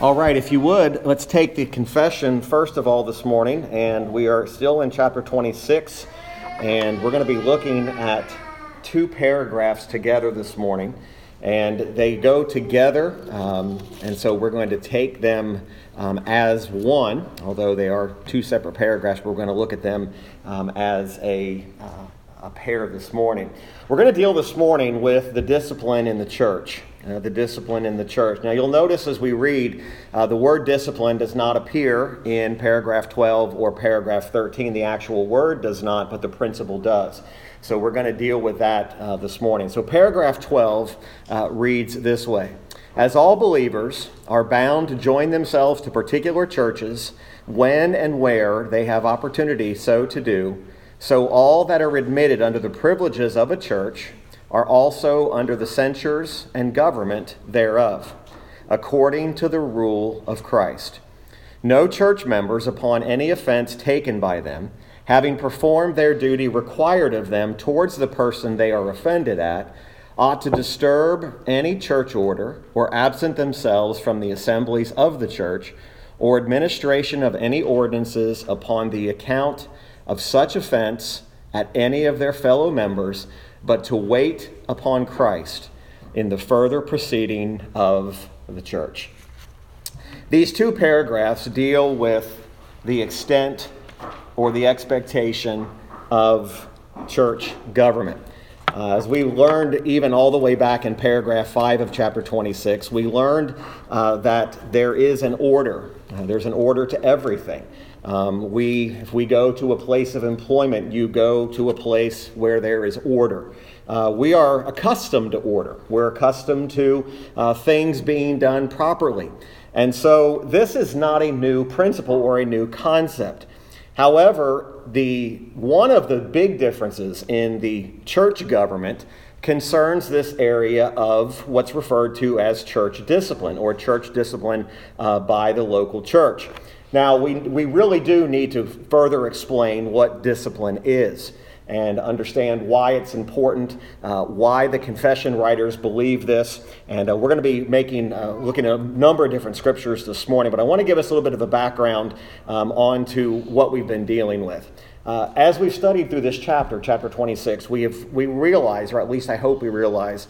All right, if you would, let's take the confession first of all this morning. And we are still in chapter 26, and we're going to be looking at two paragraphs together this morning. And they go together, um, and so we're going to take them um, as one, although they are two separate paragraphs. We're going to look at them um, as a, uh, a pair this morning. We're going to deal this morning with the discipline in the church uh, the discipline in the church. Now, you'll notice as we read, uh, the word discipline does not appear in paragraph 12 or paragraph 13. The actual word does not, but the principle does. So, we're going to deal with that uh, this morning. So, paragraph 12 uh, reads this way As all believers are bound to join themselves to particular churches when and where they have opportunity so to do, so all that are admitted under the privileges of a church are also under the censures and government thereof, according to the rule of Christ. No church members, upon any offense taken by them, having performed their duty required of them towards the person they are offended at, ought to disturb any church order or absent themselves from the assemblies of the church or administration of any ordinances upon the account of such offense at any of their fellow members but to wait upon Christ in the further proceeding of the church. These two paragraphs deal with the extent or the expectation of church government. Uh, as we learned, even all the way back in paragraph 5 of chapter 26, we learned uh, that there is an order. Uh, there's an order to everything. Um, we, if we go to a place of employment, you go to a place where there is order. Uh, we are accustomed to order. We're accustomed to uh, things being done properly. And so this is not a new principle or a new concept. However, the, one of the big differences in the church government concerns this area of what's referred to as church discipline or church discipline uh, by the local church. Now, we, we really do need to further explain what discipline is and understand why it's important, uh, why the confession writers believe this. And uh, we're going to be making, uh, looking at a number of different scriptures this morning, but I want to give us a little bit of a background um, on to what we've been dealing with. Uh, as we've studied through this chapter, chapter 26, we have we realize, or at least I hope we realize,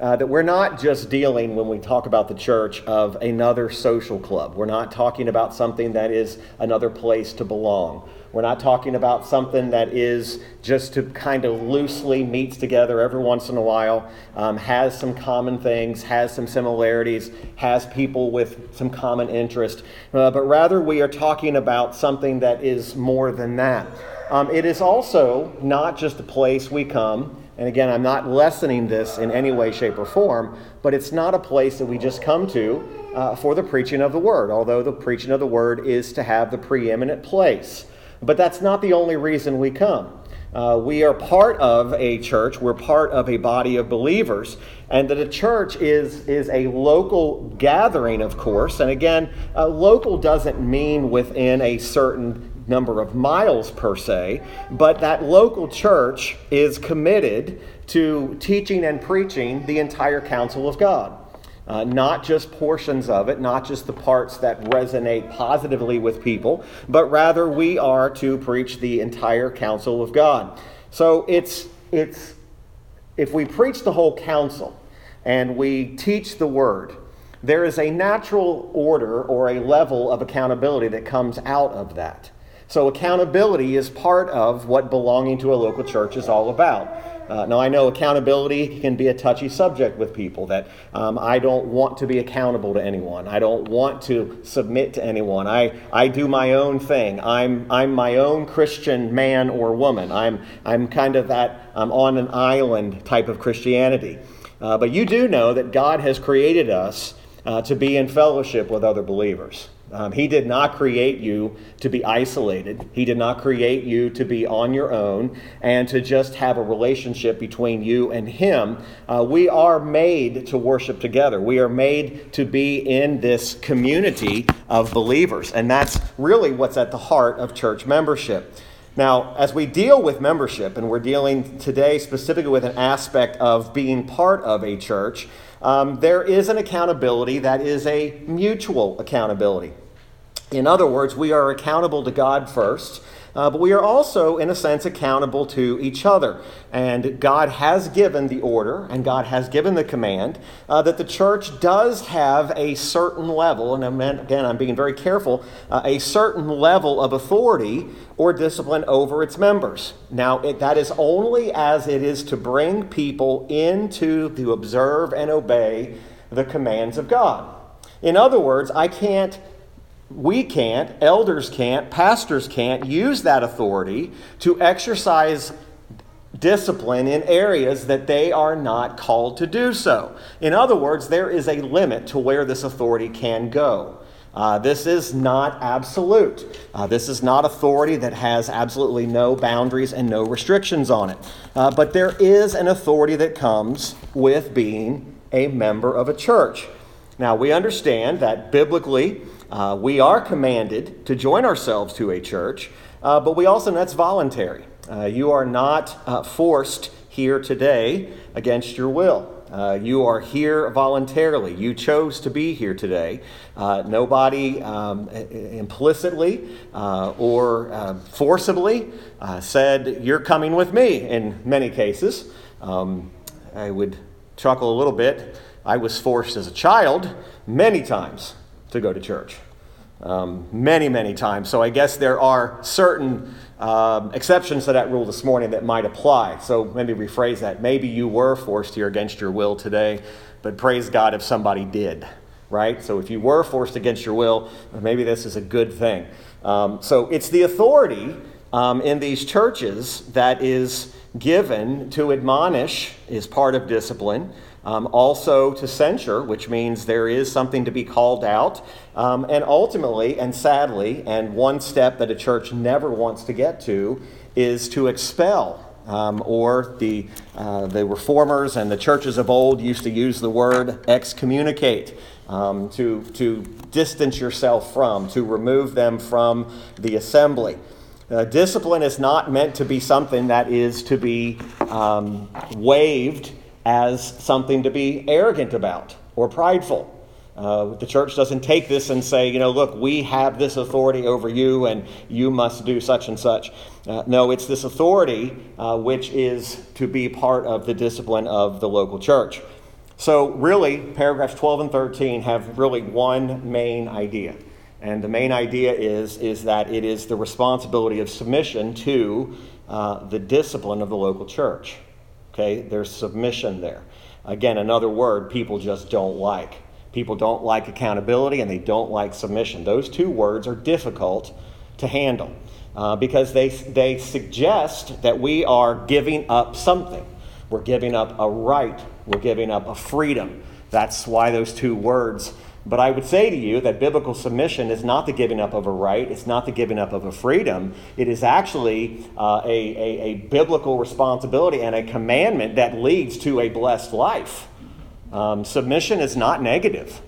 uh, that we're not just dealing, when we talk about the church, of another social club. We're not talking about something that is another place to belong. We're not talking about something that is just to kind of loosely meets together every once in a while, um, has some common things, has some similarities, has people with some common interest. Uh, but rather, we are talking about something that is more than that. Um, it is also not just a place we come and again, I'm not lessening this in any way, shape, or form, but it's not a place that we just come to uh, for the preaching of the word, although the preaching of the word is to have the preeminent place. But that's not the only reason we come. Uh, we are part of a church, we're part of a body of believers, and that a church is, is a local gathering, of course. And again, uh, local doesn't mean within a certain number of miles per se, but that local church is committed to teaching and preaching the entire counsel of God. Uh, not just portions of it, not just the parts that resonate positively with people, but rather we are to preach the entire counsel of God. So it's, it's if we preach the whole counsel and we teach the word, there is a natural order or a level of accountability that comes out of that. So, accountability is part of what belonging to a local church is all about. Uh, now, I know accountability can be a touchy subject with people that um, I don't want to be accountable to anyone. I don't want to submit to anyone. I, I do my own thing. I'm, I'm my own Christian man or woman. I'm, I'm kind of that I'm on an island type of Christianity. Uh, but you do know that God has created us uh, to be in fellowship with other believers. Um, he did not create you to be isolated. He did not create you to be on your own and to just have a relationship between you and Him. Uh, we are made to worship together. We are made to be in this community of believers. And that's really what's at the heart of church membership. Now, as we deal with membership, and we're dealing today specifically with an aspect of being part of a church, um, there is an accountability that is a mutual accountability. In other words, we are accountable to God first, uh, but we are also, in a sense, accountable to each other. And God has given the order and God has given the command uh, that the church does have a certain level, and again, I'm being very careful, uh, a certain level of authority or discipline over its members. Now, it, that is only as it is to bring people into to observe and obey the commands of God. In other words, I can't we can't, elders can't, pastors can't use that authority to exercise discipline in areas that they are not called to do so. In other words, there is a limit to where this authority can go. Uh, this is not absolute. Uh, this is not authority that has absolutely no boundaries and no restrictions on it. Uh, but there is an authority that comes with being a member of a church. Now, we understand that biblically, uh, we are commanded to join ourselves to a church, uh, but we also, that's voluntary. Uh, you are not uh, forced here today against your will. Uh, you are here voluntarily. You chose to be here today. Uh, nobody um, implicitly or forcibly said, You're coming with me in many cases. Um, I would chuckle a little bit. I was forced as a child many times to go to church. Um, many, many times. So I guess there are certain um, exceptions to that rule this morning that might apply. So maybe rephrase that. Maybe you were forced here against your will today, but praise God if somebody did, right? So if you were forced against your will, maybe this is a good thing. Um, so it's the authority um, in these churches that is given to admonish, is part of discipline. Um, also to censure, which means there is something to be called out. Um, and ultimately, and sadly, and one step that a church never wants to get to is to expel. Um, or the, uh, the reformers and the churches of old used to use the word excommunicate um, to, to distance yourself from, to remove them from the assembly. Uh, discipline is not meant to be something that is to be um, waved as something to be arrogant about or prideful. Uh, the church doesn't take this and say, you know, look, we have this authority over you and you must do such and such. Uh, no, it's this authority uh, which is to be part of the discipline of the local church. So, really, paragraphs 12 and 13 have really one main idea. And the main idea is, is that it is the responsibility of submission to uh, the discipline of the local church. Okay, there's submission there. Again, another word people just don't like. People don't like accountability and they don't like submission. Those two words are difficult to handle uh, because they, they suggest that we are giving up something. We're giving up a right, we're giving up a freedom. That's why those two words but I would say to you that biblical submission is not the giving up of a right, it's not the giving up of a freedom. It is actually uh, a, a, a, biblical responsibility and a commandment that leads to a blessed life. Um, submission is not negative.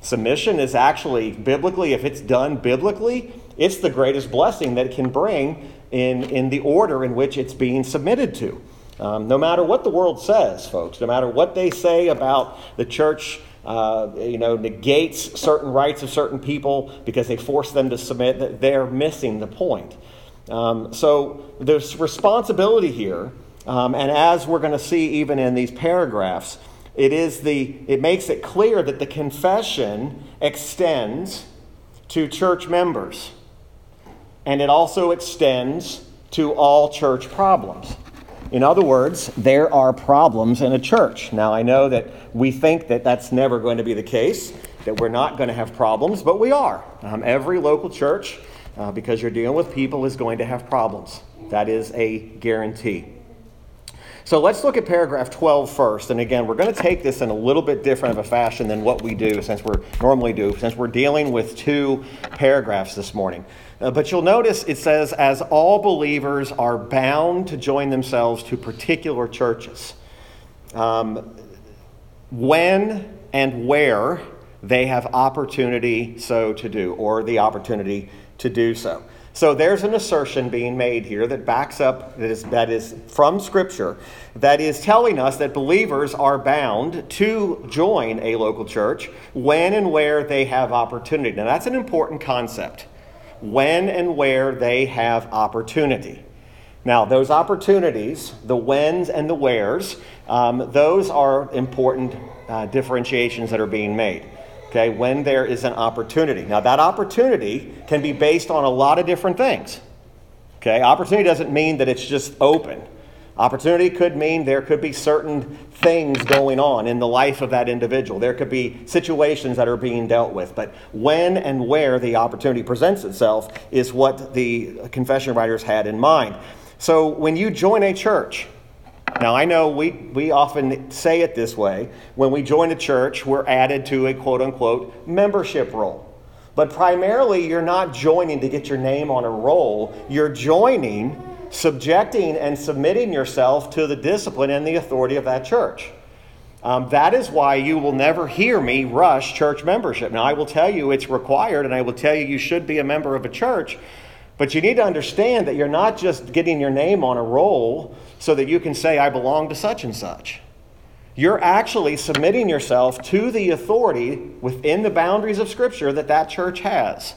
Submission is actually, biblically, if it's done biblically, it's the greatest blessing that it can bring in, in the order in which it's being submitted to. Um, no matter what the world says, folks, no matter what they say about the church uh, you know, negates certain rights of certain people because they force them to submit, they're missing the point. Um, so there's responsibility here, um, and as we're going to see even in these paragraphs, it is the it makes it clear that the confession extends to church members, and it also extends to all church problems. In other words, there are problems in a church. Now, I know that we think that that's never going to be the case, that we're not going to have problems, but we are. Um, every local church, uh, because you're dealing with people, is going to have problems. That is a guarantee. So let's look at paragraph 12 first. And again, we're going to take this in a little bit different of a fashion than what we do since we're normally do, since we're dealing with two paragraphs this morning. Uh, but you'll notice it says, as all believers are bound to join themselves to particular churches. Um, when and where they have opportunity so to do, or the opportunity to do so. So there's an assertion being made here that backs up, that is, that is from Scripture, that is telling us that believers are bound to join a local church when and where they have opportunity. Now, that's an important concept. When and where they have opportunity. Now, those opportunities, the whens and the wheres, um, those are important uh, differentiations that are being made okay, when there is an opportunity. Now, that opportunity can be based on a lot of different things. Okay, opportunity doesn't mean that it's just open. Opportunity could mean there could be certain things going on in the life of that individual. There could be situations that are being dealt with. But when and where the opportunity presents itself is what the confession writers had in mind. So when you join a church, now, I know we, we often say it this way. When we join a church, we're added to a quote unquote membership roll. But primarily, you're not joining to get your name on a roll. You're joining, subjecting, and submitting yourself to the discipline and the authority of that church. Um, that is why you will never hear me rush church membership. Now, I will tell you it's required, and I will tell you you should be a member of a church. But you need to understand that you're not just getting your name on a roll so that you can say, I belong to such and such. You're actually submitting yourself to the authority within the boundaries of Scripture that that church has.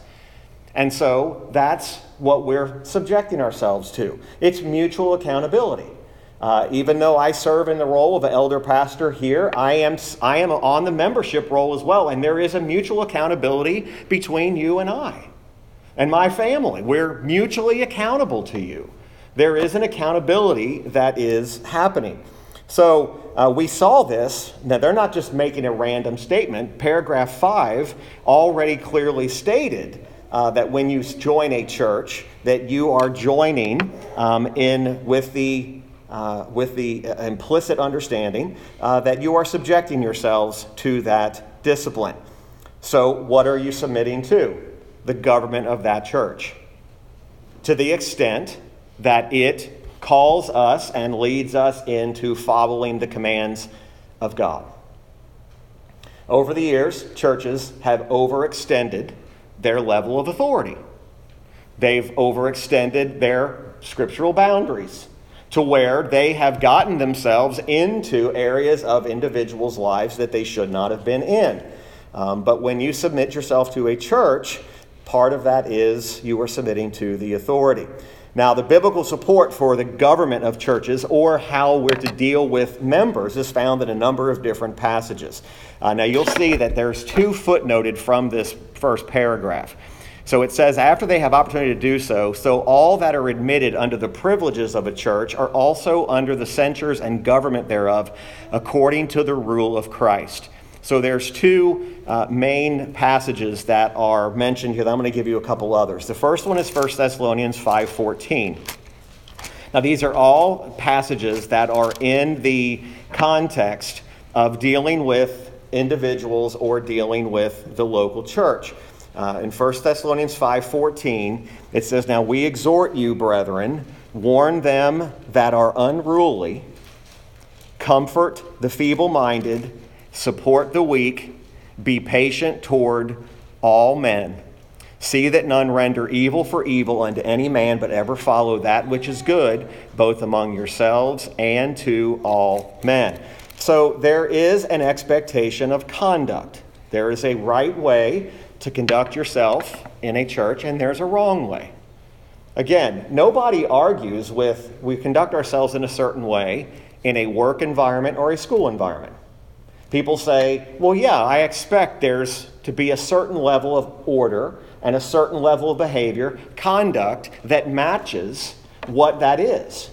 And so that's what we're subjecting ourselves to. It's mutual accountability. Uh, even though I serve in the role of an elder pastor here, I am, I am on the membership roll as well, and there is a mutual accountability between you and I and my family. We're mutually accountable to you there is an accountability that is happening. So uh, we saw this. Now, they're not just making a random statement. Paragraph 5 already clearly stated uh, that when you join a church, that you are joining um, in with the uh, with the uh, implicit understanding uh, that you are subjecting yourselves to that discipline. So, what are you submitting to? The government of that church. To the extent that it calls us and leads us into following the commands of God. Over the years, churches have overextended their level of authority. They've overextended their scriptural boundaries to where they have gotten themselves into areas of individuals' lives that they should not have been in. Um, but when you submit yourself to a church, part of that is you are submitting to the authority. Now, the biblical support for the government of churches or how we're to deal with members is found in a number of different passages. Uh, now, you'll see that there's two footnoted from this first paragraph. So it says, after they have opportunity to do so, so all that are admitted under the privileges of a church are also under the censures and government thereof, according to the rule of Christ. So there's two uh, main passages that are mentioned here. I'm going to give you a couple others. The first one is 1 Thessalonians 5:14. Now these are all passages that are in the context of dealing with individuals or dealing with the local church. Uh, in 1 Thessalonians 5:14, it says, "Now we exhort you, brethren, warn them that are unruly, comfort the feeble-minded, support the weak, be patient toward all men. See that none render evil for evil unto any man, but ever follow that which is good, both among yourselves and to all men. So there is an expectation of conduct. There is a right way to conduct yourself in a church, and there's a wrong way. Again, nobody argues with we conduct ourselves in a certain way in a work environment or a school environment. People say, well, yeah, I expect there's to be a certain level of order and a certain level of behavior, conduct that matches what that is.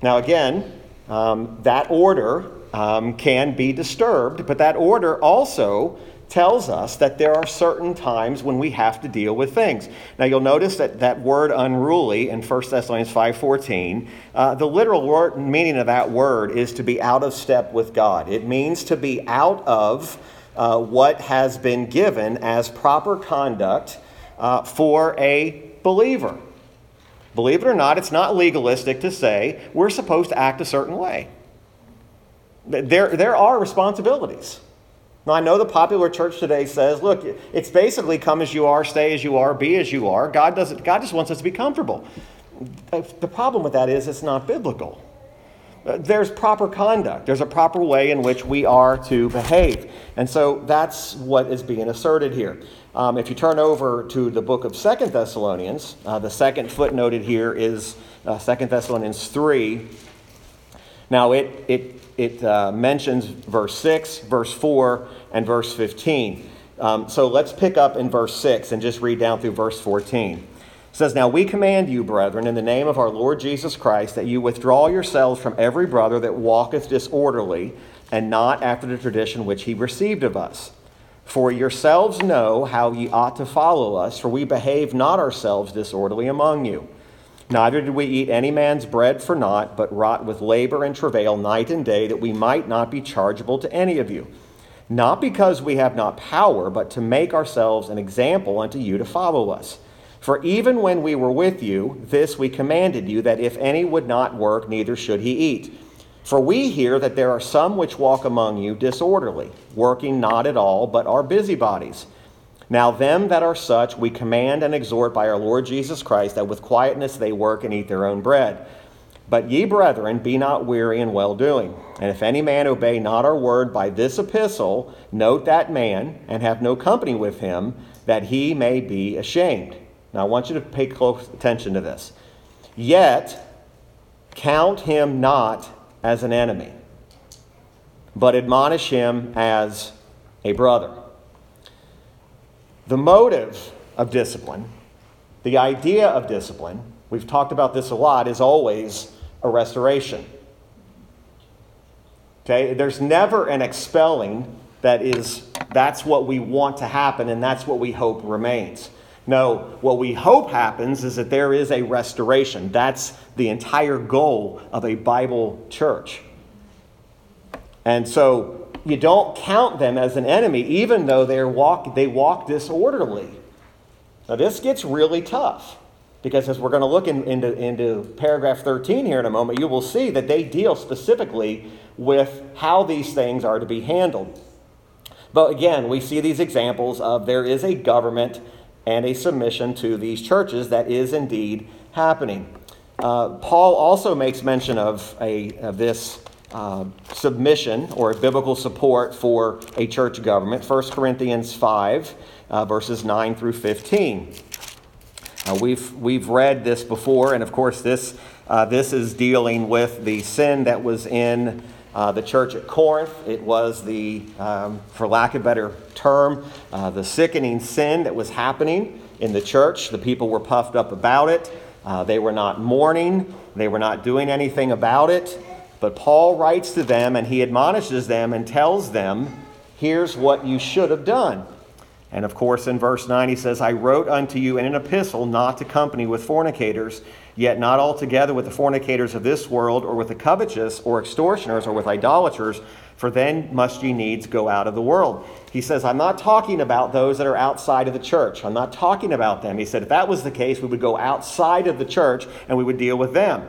Now, again, um, that order um, can be disturbed, but that order also tells us that there are certain times when we have to deal with things. Now you'll notice that that word unruly in 1 Thessalonians 5.14, uh, the literal word, meaning of that word is to be out of step with God. It means to be out of uh, what has been given as proper conduct uh, for a believer. Believe it or not, it's not legalistic to say we're supposed to act a certain way. There, there are responsibilities. Now, I know the popular church today says, look, it's basically come as you are, stay as you are, be as you are. God, doesn't, God just wants us to be comfortable. The problem with that is it's not biblical. Uh, there's proper conduct, there's a proper way in which we are to behave. And so that's what is being asserted here. Um, if you turn over to the book of Second Thessalonians, uh, the second footnoted here is uh, 2 Thessalonians 3. Now, it, it, it uh, mentions verse 6, verse 4, and verse 15. Um, so let's pick up in verse 6 and just read down through verse 14. It says, Now we command you, brethren, in the name of our Lord Jesus Christ, that you withdraw yourselves from every brother that walketh disorderly, and not after the tradition which he received of us. For yourselves know how ye ought to follow us, for we behave not ourselves disorderly among you. Neither did we eat any man's bread for naught, but wrought with labor and travail night and day, that we might not be chargeable to any of you not because we have not power, but to make ourselves an example unto you to follow us. For even when we were with you, this we commanded you, that if any would not work, neither should he eat. For we hear that there are some which walk among you disorderly, working not at all, but are busybodies. Now, them that are such we command and exhort by our Lord Jesus Christ, that with quietness they work and eat their own bread. But ye, brethren, be not weary in well doing. And if any man obey not our word by this epistle, note that man, and have no company with him, that he may be ashamed. Now, I want you to pay close attention to this. Yet, count him not as an enemy, but admonish him as a brother. The motive of discipline, the idea of discipline, we've talked about this a lot, is always a restoration. Okay? There's never an expelling that is, that's what we want to happen and that's what we hope remains. No, what we hope happens is that there is a restoration. That's the entire goal of a Bible church. And so you don't count them as an enemy, even though they walk, they walk disorderly. Now, this gets really tough. Because as we're going to look in, into, into paragraph 13 here in a moment, you will see that they deal specifically with how these things are to be handled. But again, we see these examples of there is a government and a submission to these churches that is indeed happening. Uh, Paul also makes mention of, a, of this uh, submission or biblical support for a church government. 1 Corinthians 5, uh, verses 9 through 15. Uh, we've, we've read this before, and of course, this, uh, this is dealing with the sin that was in uh, the church at Corinth. It was the, um, for lack of a better term, the sickening sin that was happening in the church. The people were puffed up about it. They were not mourning, they were not doing anything about it. But Paul writes to them and he admonishes them and tells them, here's what you should have done. And of course, in verse 9, he says, I wrote unto you in an epistle not to company with fornicators, yet not altogether with the fornicators of this world, or with the covetous, or extortioners, or with idolaters, for then must ye needs go out of the world. He says, I'm not talking about those that are outside of the church. I'm not talking about them. He said, if that was the case, we would go outside of the church and we would deal with them.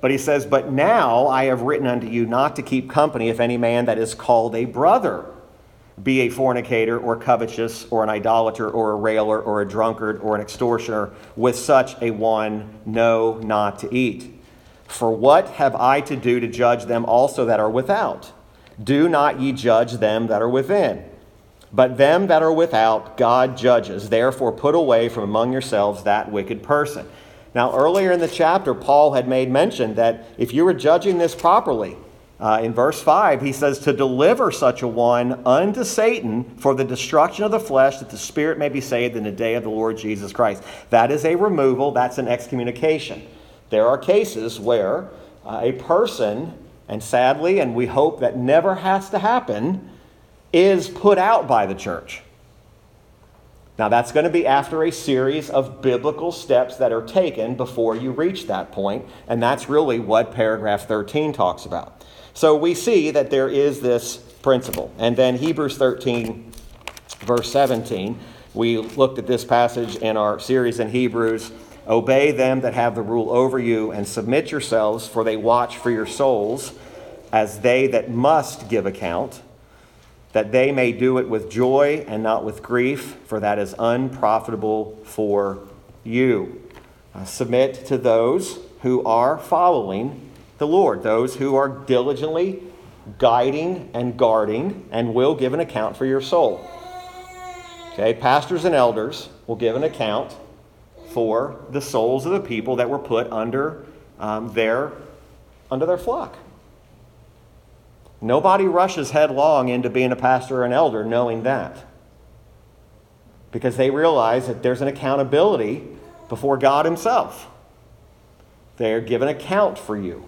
But he says, But now I have written unto you not to keep company if any man that is called a brother be a fornicator or covetous or an idolater or a railer or a drunkard or an extortioner, with such a one know not to eat. For what have I to do to judge them also that are without? Do not ye judge them that are within. But them that are without, God judges. Therefore, put away from among yourselves that wicked person. Now, earlier in the chapter, Paul had made mention that if you were judging this properly, uh, in verse 5, he says, To deliver such a one unto Satan for the destruction of the flesh, that the spirit may be saved in the day of the Lord Jesus Christ. That is a removal, that's an excommunication. There are cases where uh, a person, and sadly, and we hope that never has to happen, is put out by the church. Now, that's going to be after a series of biblical steps that are taken before you reach that point, and that's really what paragraph 13 talks about. So we see that there is this principle. And then Hebrews 13, verse 17, we looked at this passage in our series in Hebrews. Obey them that have the rule over you, and submit yourselves, for they watch for your souls, as they that must give account. That they may do it with joy and not with grief, for that is unprofitable for you. Submit to those who are following the Lord, those who are diligently guiding and guarding and will give an account for your soul. Okay, pastors and elders will give an account for the souls of the people that were put under um, their under their flock. Nobody rushes headlong into being a pastor or an elder knowing that. Because they realize that there's an accountability before God Himself. They're given account for you.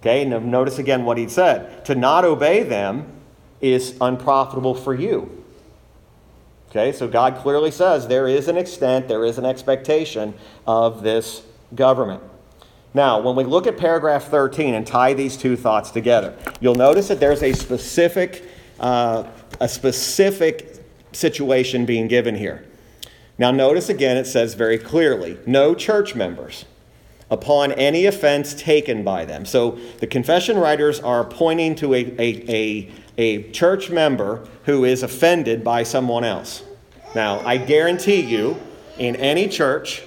Okay, and notice again what he said. To not obey them is unprofitable for you. Okay, so God clearly says there is an extent, there is an expectation of this government. Now, when we look at paragraph 13 and tie these two thoughts together, you'll notice that there's a specific, uh, a specific situation being given here. Now, notice again, it says very clearly no church members upon any offense taken by them. So the confession writers are pointing to a, a, a, a church member who is offended by someone else. Now, I guarantee you, in any church,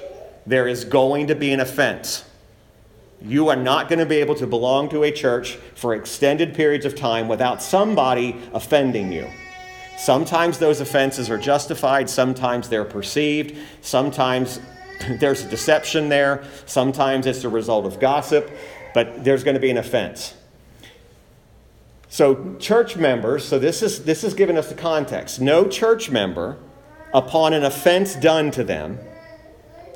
there is going to be an offense. You are not going to be able to belong to a church for extended periods of time without somebody offending you. Sometimes those offenses are justified, sometimes they're perceived, sometimes there's a deception there, sometimes it's the result of gossip, but there's going to be an offense. So, church members, so this is, this is giving us the context. No church member, upon an offense done to them,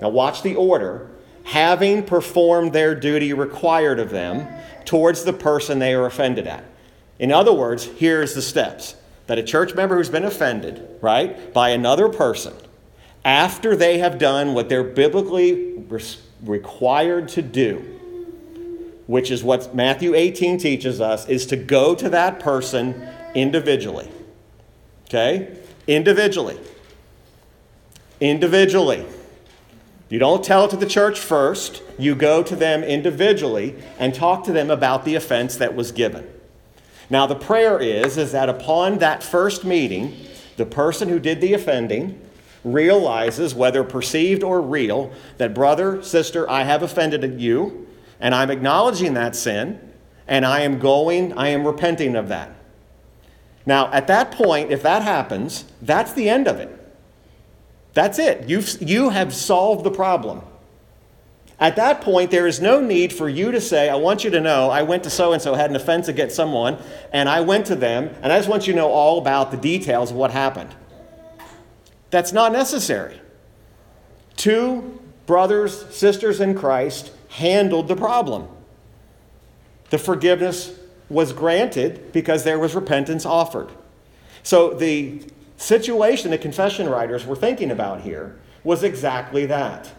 now watch the order, having performed their duty required of them towards the person they are offended at. In other words, here's the steps that a church member who's been offended, right, by another person, after they have done what they're biblically required to do, which is what Matthew 18 teaches us, is to go to that person individually. Okay? Individually. Individually. You don't tell it to the church first, you go to them individually and talk to them about the offense that was given. Now the prayer is is that upon that first meeting, the person who did the offending realizes whether perceived or real that brother, sister, I have offended you and I'm acknowledging that sin and I am going, I am repenting of that. Now, at that point, if that happens, that's the end of it. That's it. You've, you have solved the problem. At that point, there is no need for you to say, I want you to know I went to so and so, had an offense against someone, and I went to them, and I just want you to know all about the details of what happened. That's not necessary. Two brothers, sisters in Christ handled the problem. The forgiveness was granted because there was repentance offered. So the situation the confession writers were thinking about here was exactly that.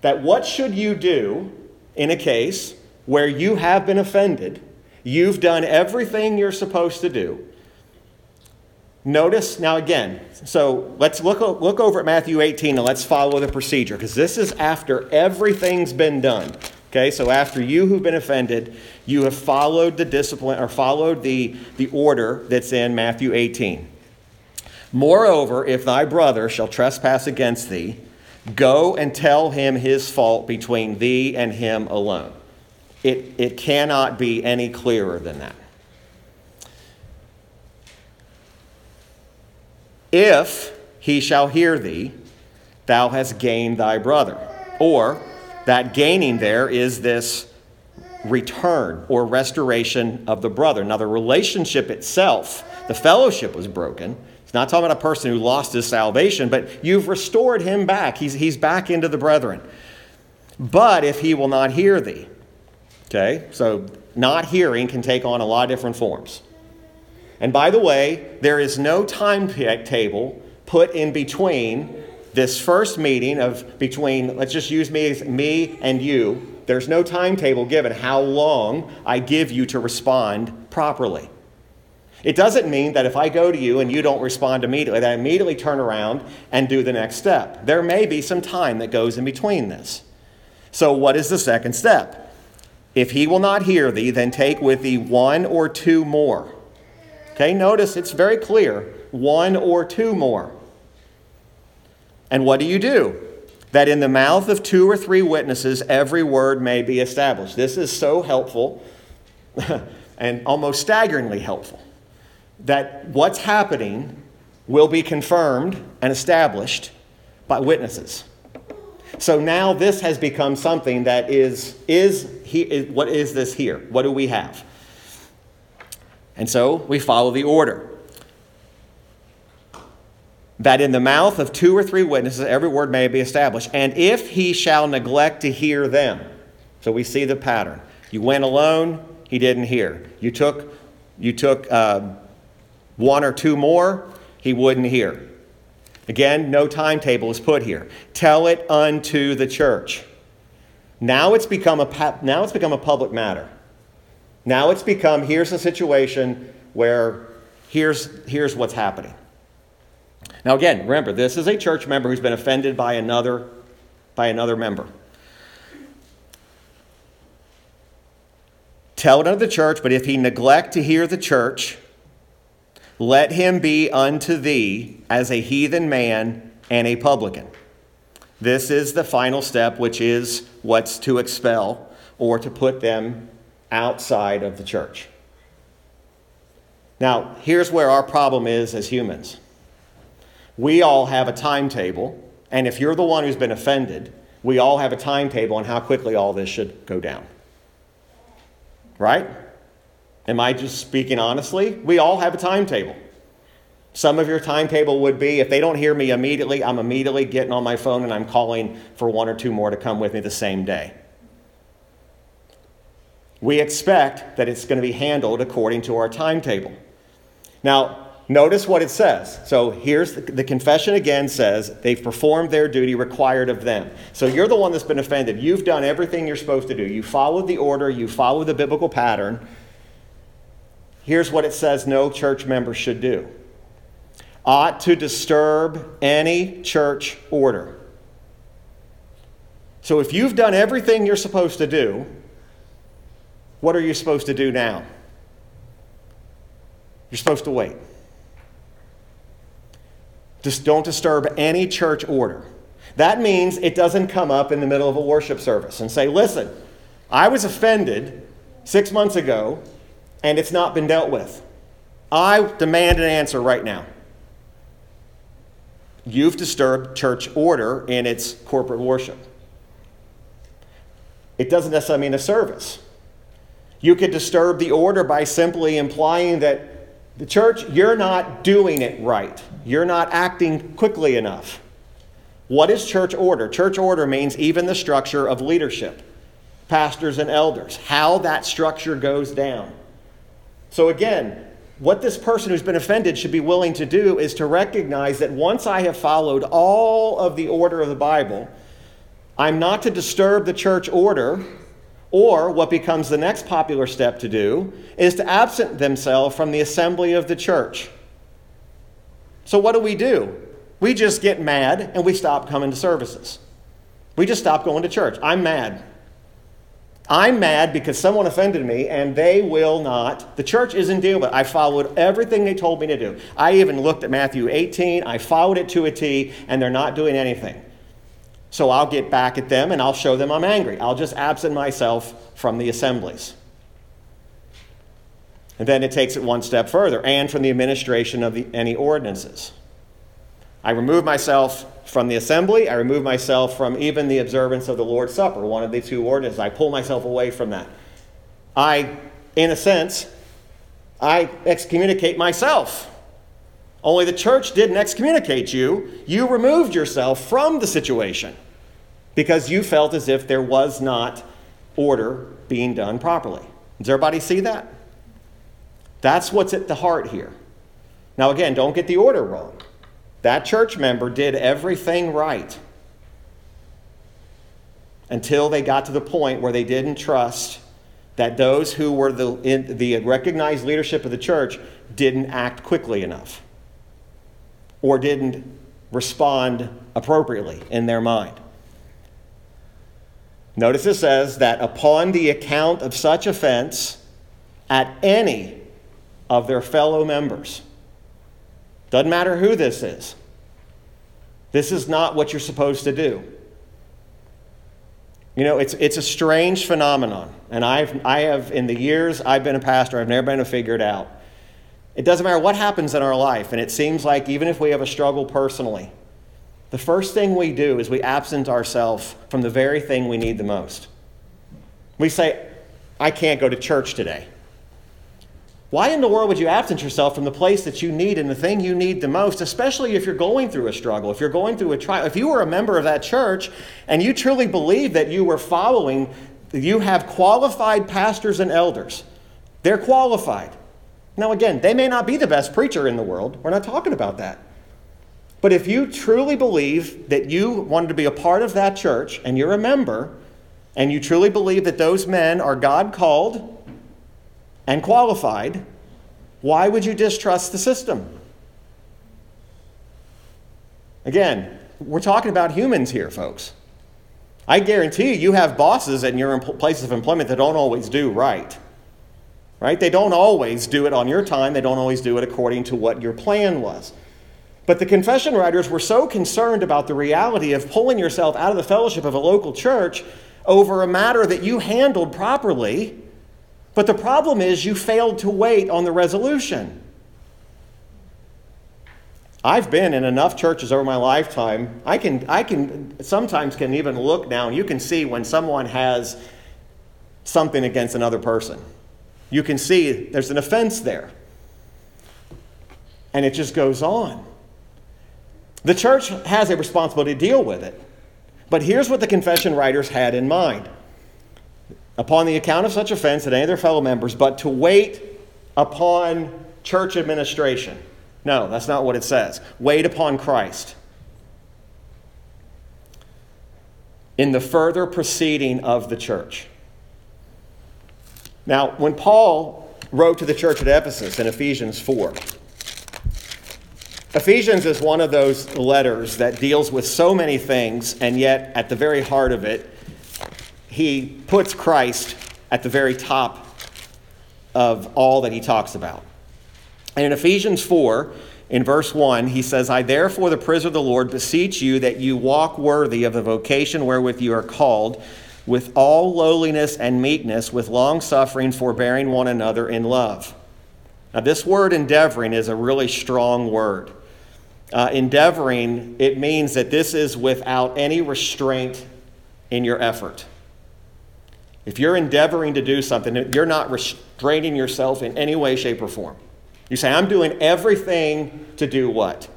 That what should you do in a case where you have been offended, you've done everything you're supposed to do. Notice now again, so let's look, look over at Matthew 18 and let's follow the procedure because this is after everything's been done. Okay, so after you who've been offended, you have followed the discipline or followed the, the order that's in Matthew 18. Moreover, if thy brother shall trespass against thee, go and tell him his fault between thee and him alone. It, it cannot be any clearer than that. If he shall hear thee, thou hast gained thy brother. Or that gaining there is this return or restoration of the brother. Now, the relationship itself, the fellowship was broken not talking about a person who lost his salvation, but you've restored him back. He's, he's back into the brethren. But if he will not hear thee, okay, so not hearing can take on a lot of different forms. And by the way, there is no timetable put in between this first meeting of between, let's just use me, me and you. There's no timetable given how long I give you to respond properly. It doesn't mean that if I go to you and you don't respond immediately, that I immediately turn around and do the next step. There may be some time that goes in between this. So, what is the second step? If he will not hear thee, then take with thee one or two more, Okay, notice it's very clear one or two more. And what do you do? That in the mouth of two or three witnesses every word may be established. This is so helpful and almost staggeringly helpful. That what's happening will be confirmed and established by witnesses. So now this has become something that is, is, he, is what is this here? What do we have? And so we follow the order. That in the mouth of two or three witnesses every word may be established. And if he shall neglect to hear them, so we see the pattern. You went alone, he didn't hear. You took, you took uh, one or two more, he wouldn't hear. Again, no timetable is put here. Tell it unto the church. Now it's become a, now it's become a public matter. Now it's become here's a situation where here's, here's what's happening. Now, again, remember, this is a church member who's been offended by another, by another member. Tell it unto the church, but if he neglect to hear the church, let him be unto thee as a heathen man and a publican. This is the final step, which is what's to expel or to put them outside of the church. Now, here's where our problem is as humans. We all have a timetable, and if you're the one who's been offended, we all have a timetable on how quickly all this should go down. Right? Am I just speaking honestly? We all have a timetable. Some of your timetable would be if they don't hear me immediately, I'm immediately getting on my phone and I'm calling for one or two more to come with me the same day. We expect that it's going to be handled according to our timetable. Now, notice what it says. So here's the, the, confession again says they've performed their duty required of them. So you're the one that's been offended. You've done everything you're supposed to do. You followed the order, you followed the biblical pattern. Here's what it says no church member should do ought to disturb any church order. So if you've done everything you're supposed to do, what are you supposed to do now? You're supposed to wait. Just don't disturb any church order. That means it doesn't come up in the middle of a worship service and say, listen, I was offended six months ago and it's not been dealt with. I demand an answer right now. You've disturbed church order in its corporate worship. It doesn't necessarily mean a service. You could disturb the order by simply implying that the church, you're not doing it right. You're not acting quickly enough. What is church order? Church order means even the structure of leadership, pastors and elders, how that structure goes down. So, again, what this person who's been offended should be willing to do is to recognize that once I have followed all of the order of the Bible, I'm not to disturb the church order, or what becomes the next popular step to do is to absent themselves from the assembly of the church. So, what do we do? We just get mad and we stop coming to services. We just stop going to church. I'm mad. I'm mad because someone offended me and they will not. The church isn't dealing with it. I followed everything they told me to do. I even looked at Matthew 18, I followed it to a T, and they're not doing anything. So I'll get back at them and I'll show them I'm angry. I'll just absent myself from the assemblies. And then it takes it one step further and from the administration of the, any ordinances. I remove myself from the assembly. I remove myself from even the observance of the Lord's Supper, one of the two ordinances. I pull myself away from that. I, in a sense, I excommunicate myself. Only the church didn't excommunicate you. You removed yourself from the situation because you felt as if there was not order being done properly. Does everybody see that? That's what's at the heart here. Now, again, don't get the order wrong. That church member did everything right until they got to the point where they didn't trust that those who were the, in, the recognized leadership of the church didn't act quickly enough or didn't respond appropriately in their mind. Notice it says that upon the account of such offense, at any of their fellow members. Doesn't matter who this is. This is not what you're supposed to do. You know, it's, it's a strange phenomenon. And I've, I have, in the years I've been a pastor, I've never been able to figure it out. It doesn't matter what happens in our life, and it seems like even if we have a struggle personally, the first thing we do is we absent ourselves from the very thing we need the most. We say, I can't go to church today. Why in the world would you absent yourself from the place that you need and the thing you need the most, especially if you're going through a struggle, if you're going through a trial? If you were a member of that church and you truly believe that you were following, you have qualified pastors and elders. They're qualified. Now, again, they may not be the best preacher in the world. We're not talking about that. But if you truly believe that you wanted to be a part of that church and you're a member, and you truly believe that those men are God called and qualified, why would you distrust the system? Again, we're talking about humans here, folks. I guarantee you, you have bosses in your places of employment that don't always do right. Right? They don't always do it on your time, they don't always do it according to what your plan was. But the confession writers were so concerned about the reality of pulling yourself out of the fellowship of a local church over a matter that you handled properly but the problem is you failed to wait on the resolution. I've been in enough churches over my lifetime. I can, I can sometimes can even look now you can see when someone has something against another person. You can see there's an offense there. And it just goes on. The church has a responsibility to deal with it. But here's what the confession writers had in mind upon the account of such offense at any of their fellow members, but to wait upon church administration. No, that's not what it says. Wait upon Christ. In the further proceeding of the church. Now, when Paul wrote to the church at Ephesus in Ephesians 4, Ephesians is one of those letters that deals with so many things, and yet at the very heart of it, he puts Christ at the very top of all that he talks about. And in Ephesians 4, in verse 1, he says, I therefore, the prisoner of the Lord, beseech you that you walk worthy of the vocation wherewith you are called, with all lowliness and meekness, with long suffering, forbearing one another in love. Now, this word endeavoring is a really strong word. Uh, endeavoring, it means that this is without any restraint in your effort. If you're endeavoring to do something, you're not restraining yourself in any way, shape, or form. You say, I'm doing everything to do what?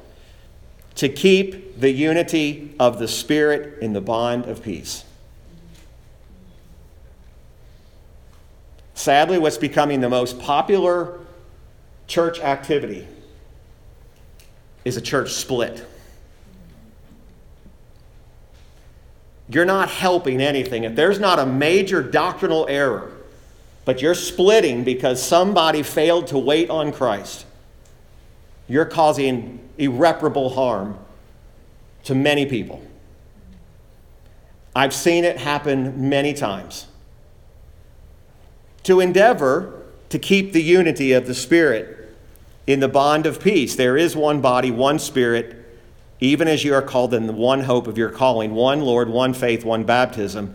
To keep the unity of the Spirit in the bond of peace. Sadly, what's becoming the most popular church activity is a church split. You're not helping anything. If there's not a major doctrinal error, but you're splitting because somebody failed to wait on Christ, you're causing irreparable harm to many people. I've seen it happen many times. To endeavor to keep the unity of the Spirit in the bond of peace, there is one body, one Spirit even as you are called in the one hope of your calling, one Lord, one faith, one baptism,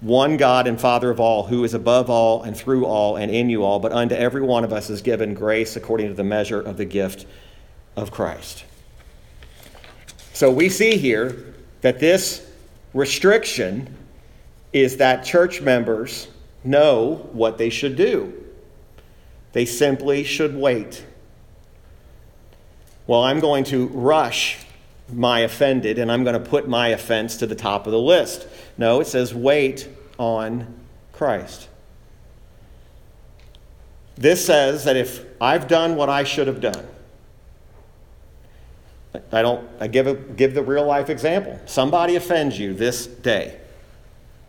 one God and Father of all, who is above all and through all and in you all, but unto every one of us is given grace according to the measure of the gift of Christ. So we see here that this restriction is that church members know what they should do. They simply should wait. Well, I'm going to rush my offended and I'm going to put my offense to the top of the list. No, it says wait on Christ. This says that if I've done what I should have done, I don't I give a, give the real life example. Somebody offends you this day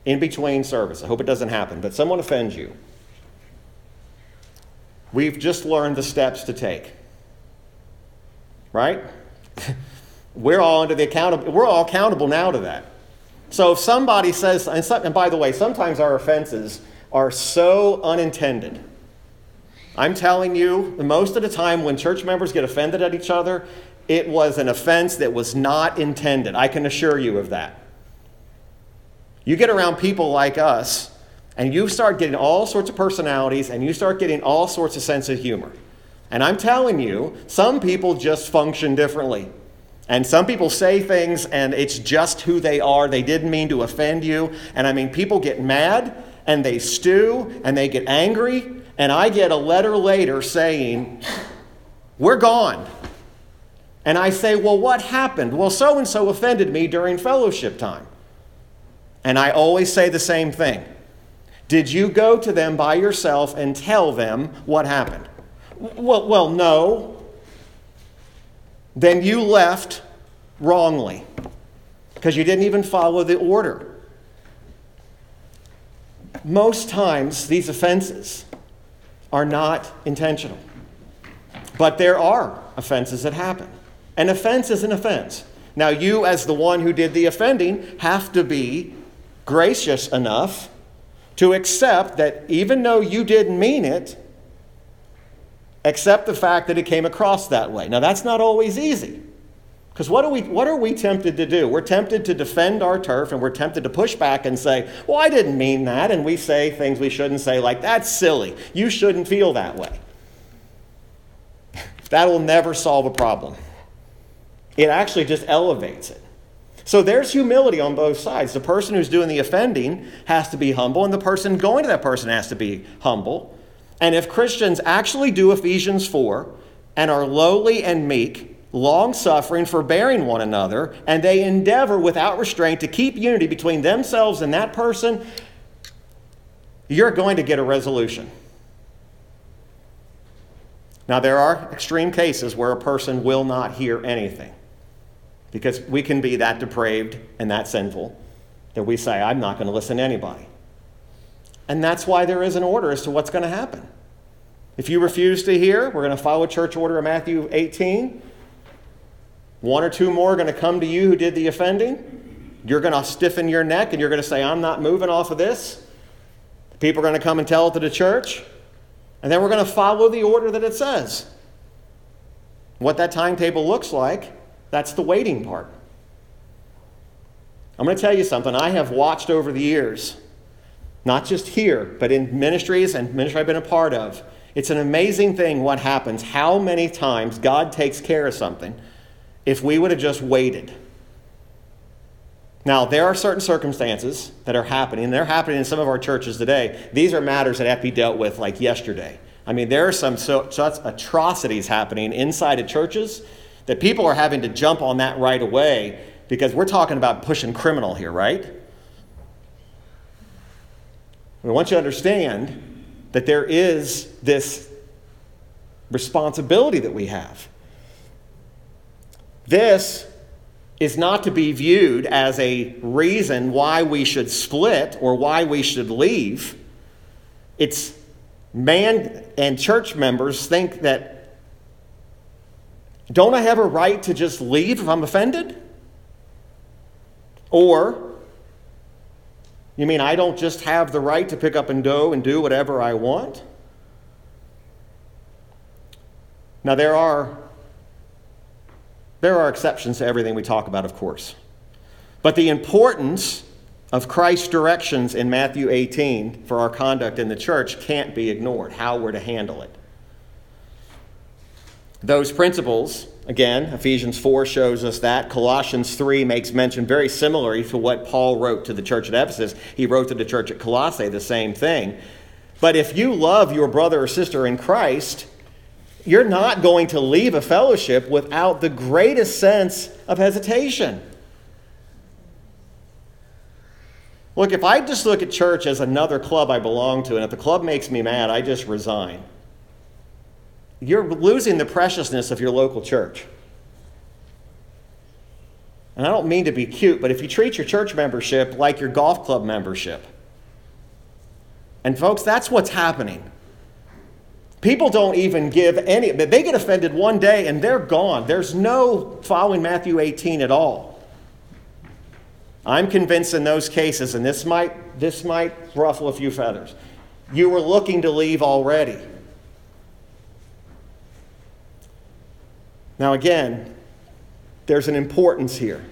in between service. I hope it doesn't happen, but someone offends you. We've just learned the steps to take. Right? we're all under the accountable, we're all accountable now to that. So if somebody says, and, and by the way, sometimes our offenses are so unintended. I'm telling you, most of the time when church members get offended at each other, it was an offense that was not intended. I can assure you of that. You get around people like us, and you start getting all sorts of personalities, and you start getting all sorts of sense of humor. And I'm telling you, some people just function differently. And some people say things and it's just who they are. They didn't mean to offend you. And I mean, people get mad and they stew and they get angry. And I get a letter later saying, We're gone. And I say, Well, what happened? Well, so and so offended me during fellowship time. And I always say the same thing Did you go to them by yourself and tell them what happened? Well, well no then you left wrongly because you didn't even follow the order. Most times, these offenses are not intentional. But there are offenses that happen. An offense is an offense. Now, you, as the one who did the offending, have to be gracious enough to accept that even though you didn't mean it, accept the fact that it came across that way. Now, that's not always easy. Because what, are we, what are we tempted to do? We're tempted to defend our turf and we're tempted to push back and say, Well, I didn't mean that. And we say things we shouldn't say, like, That's silly. You shouldn't feel that way. That'll never solve a problem. It actually just elevates it. So there's humility on both sides. The person who's doing the offending has to be humble, and the person going to that person has to be humble. And if Christians actually do Ephesians 4 and are lowly and meek, long suffering, forbearing one another, and they endeavor without restraint to keep unity between themselves and that person, you're going to get a resolution. Now, there are extreme cases where a person will not hear anything because we can be that depraved and that sinful that we say, I'm not going to listen to anybody. And that's why there is an order as to what's going to happen. If you refuse to hear, we're going to follow church order of Matthew 18. One or two more are going to come to you who did the offending. You're going to stiffen your neck and you're going to say, I'm not moving off of this. People are going to come and tell it to the church. And then we're going to follow the order that it says. What that timetable looks like, that's the waiting part. I'm going to tell you something. I have watched over the years not just here, but in ministries and ministry I've been a part of. It's an amazing thing what happens, how many times God takes care of something if we would have just waited. Now, there are certain circumstances that are happening, and they're happening in some of our churches today. These are matters that have to be dealt with like yesterday. I mean, there are some so, such atrocities happening inside of churches that people are having to jump on that right away because we're talking about pushing criminal here, right? I want you to understand that there is this responsibility that we have. This is not to be viewed as a reason why we should split or why we should leave. It's man and church members think that don't I have a right to just leave if I'm offended? Or you mean I don't just have the right to pick up and go and do whatever I want? Now there are there are exceptions to everything we talk about, of course. But the importance of Christ's directions in Matthew 18 for our conduct in the church can't be ignored, how we're to handle it. Those principles Again, Ephesians 4 shows us that. Colossians 3 makes mention very similarly to what Paul wrote to the church at Ephesus. He wrote to the church at Colossae the same thing. But if you love your brother or sister in Christ, you're not going to leave a fellowship without the greatest sense of hesitation. Look, if I just look at church as another club I belong to, and if the club makes me mad, I just resign you're losing the preciousness of your local church. And I don't mean to be cute, but if you treat your church membership like your golf club membership, and folks, that's what's happening. People don't even give any, they get offended one day and they're gone. There's no following Matthew 18 at all. I'm convinced in those cases, and this might, this might ruffle a few feathers, you were looking to leave already. Now, again, there's an importance here.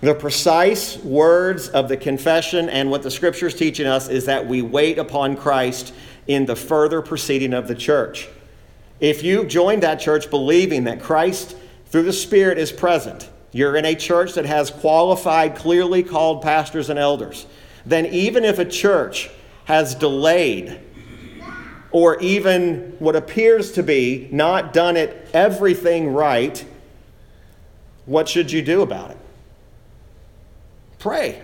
The precise words of the confession and what the scripture is teaching us is that we wait upon Christ in the further proceeding of the church. If you've joined that church believing that Christ through the Spirit is present, you're in a church that has qualified, clearly called pastors and elders, then even if a church has delayed or even what appears to be not done it everything right, what should you do about it? Pray.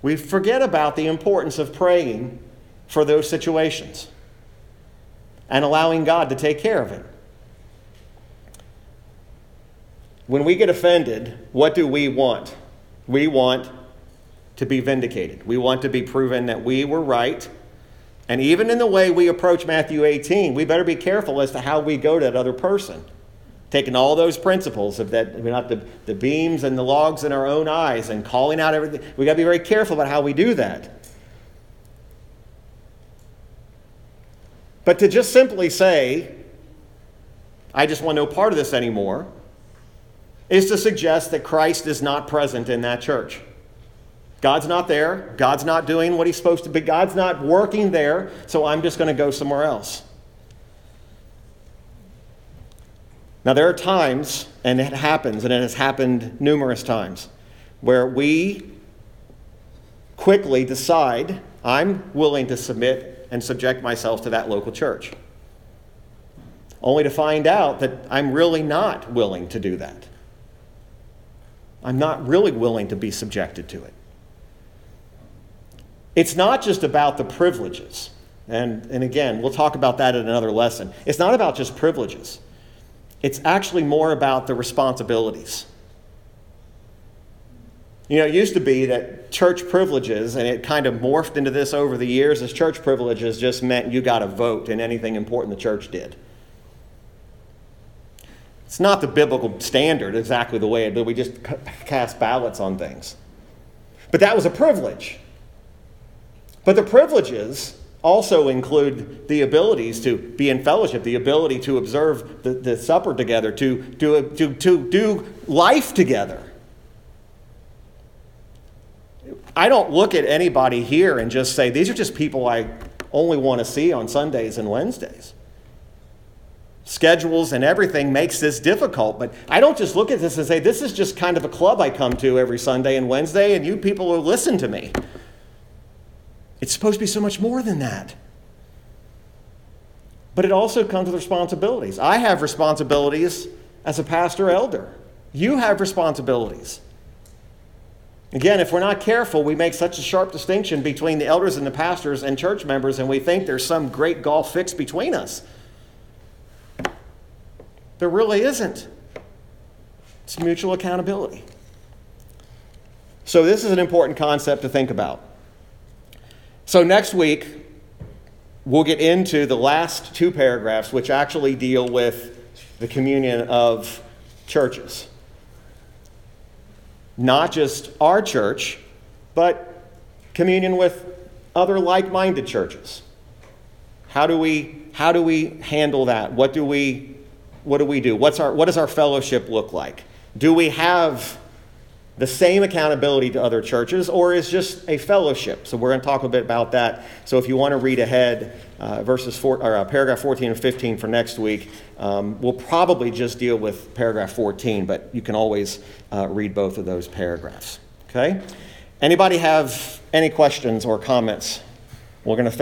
We forget about the importance of praying for those situations and allowing God to take care of it. When we get offended, what do we want? We want to be vindicated. We want to be proven that we were right. And even in the way we approach Matthew 18, we better be careful as to how we go to that other person. Taking all those principles of that, we're not the, the beams and the logs in our own eyes and calling out everything. We got to be very careful about how we do that. But to just simply say, I just want no part of this anymore, is to suggest that Christ is not present in that church. God's not there. God's not doing what he's supposed to be. God's not working there, so I'm just going to go somewhere else. Now, there are times, and it happens, and it has happened numerous times, where we quickly decide I'm willing to submit and subject myself to that local church. Only to find out that I'm really not willing to do that. I'm not really willing to be subjected to it. It's not just about the privileges. And, and again, we'll talk about that in another lesson. It's not about just privileges, it's actually more about the responsibilities. You know, it used to be that church privileges, and it kind of morphed into this over the years, as church privileges just meant you got a vote in anything important the church did. It's not the biblical standard exactly the way did. We just cast ballots on things. But that was a privilege. But the privileges also include the abilities to be in fellowship, the ability to observe the, the supper together, to, to, to, to do life together. I don't look at anybody here and just say, these are just people I only want to see on Sundays and Wednesdays. Schedules and everything makes this difficult, but I don't just look at this and say, this is just kind of a club I come to every Sunday and Wednesday, and you people will listen to me. It's supposed to be so much more than that. But it also comes with responsibilities. I have responsibilities as a pastor elder. You have responsibilities. Again, if we're not careful, we make such a sharp distinction between the elders and the pastors and church members, and we think there's some great gulf fix between us. There really isn't. It's mutual accountability. So, this is an important concept to think about. So, next week, we'll get into the last two paragraphs, which actually deal with the communion of churches. Not just our church, but communion with other like minded churches. How do, we, how do we handle that? What do we, what do, we do? What's our, what does our fellowship look like? Do we have the same accountability to other churches, or is just a fellowship. So we're going to talk a bit about that. So if you want to read ahead, uh, verses four, or uh, paragraph 14 and 15 for next week, um, we'll probably just deal with paragraph 14, but you can always uh, read both of those paragraphs. Okay. Anybody have any questions or comments? We're going to finish.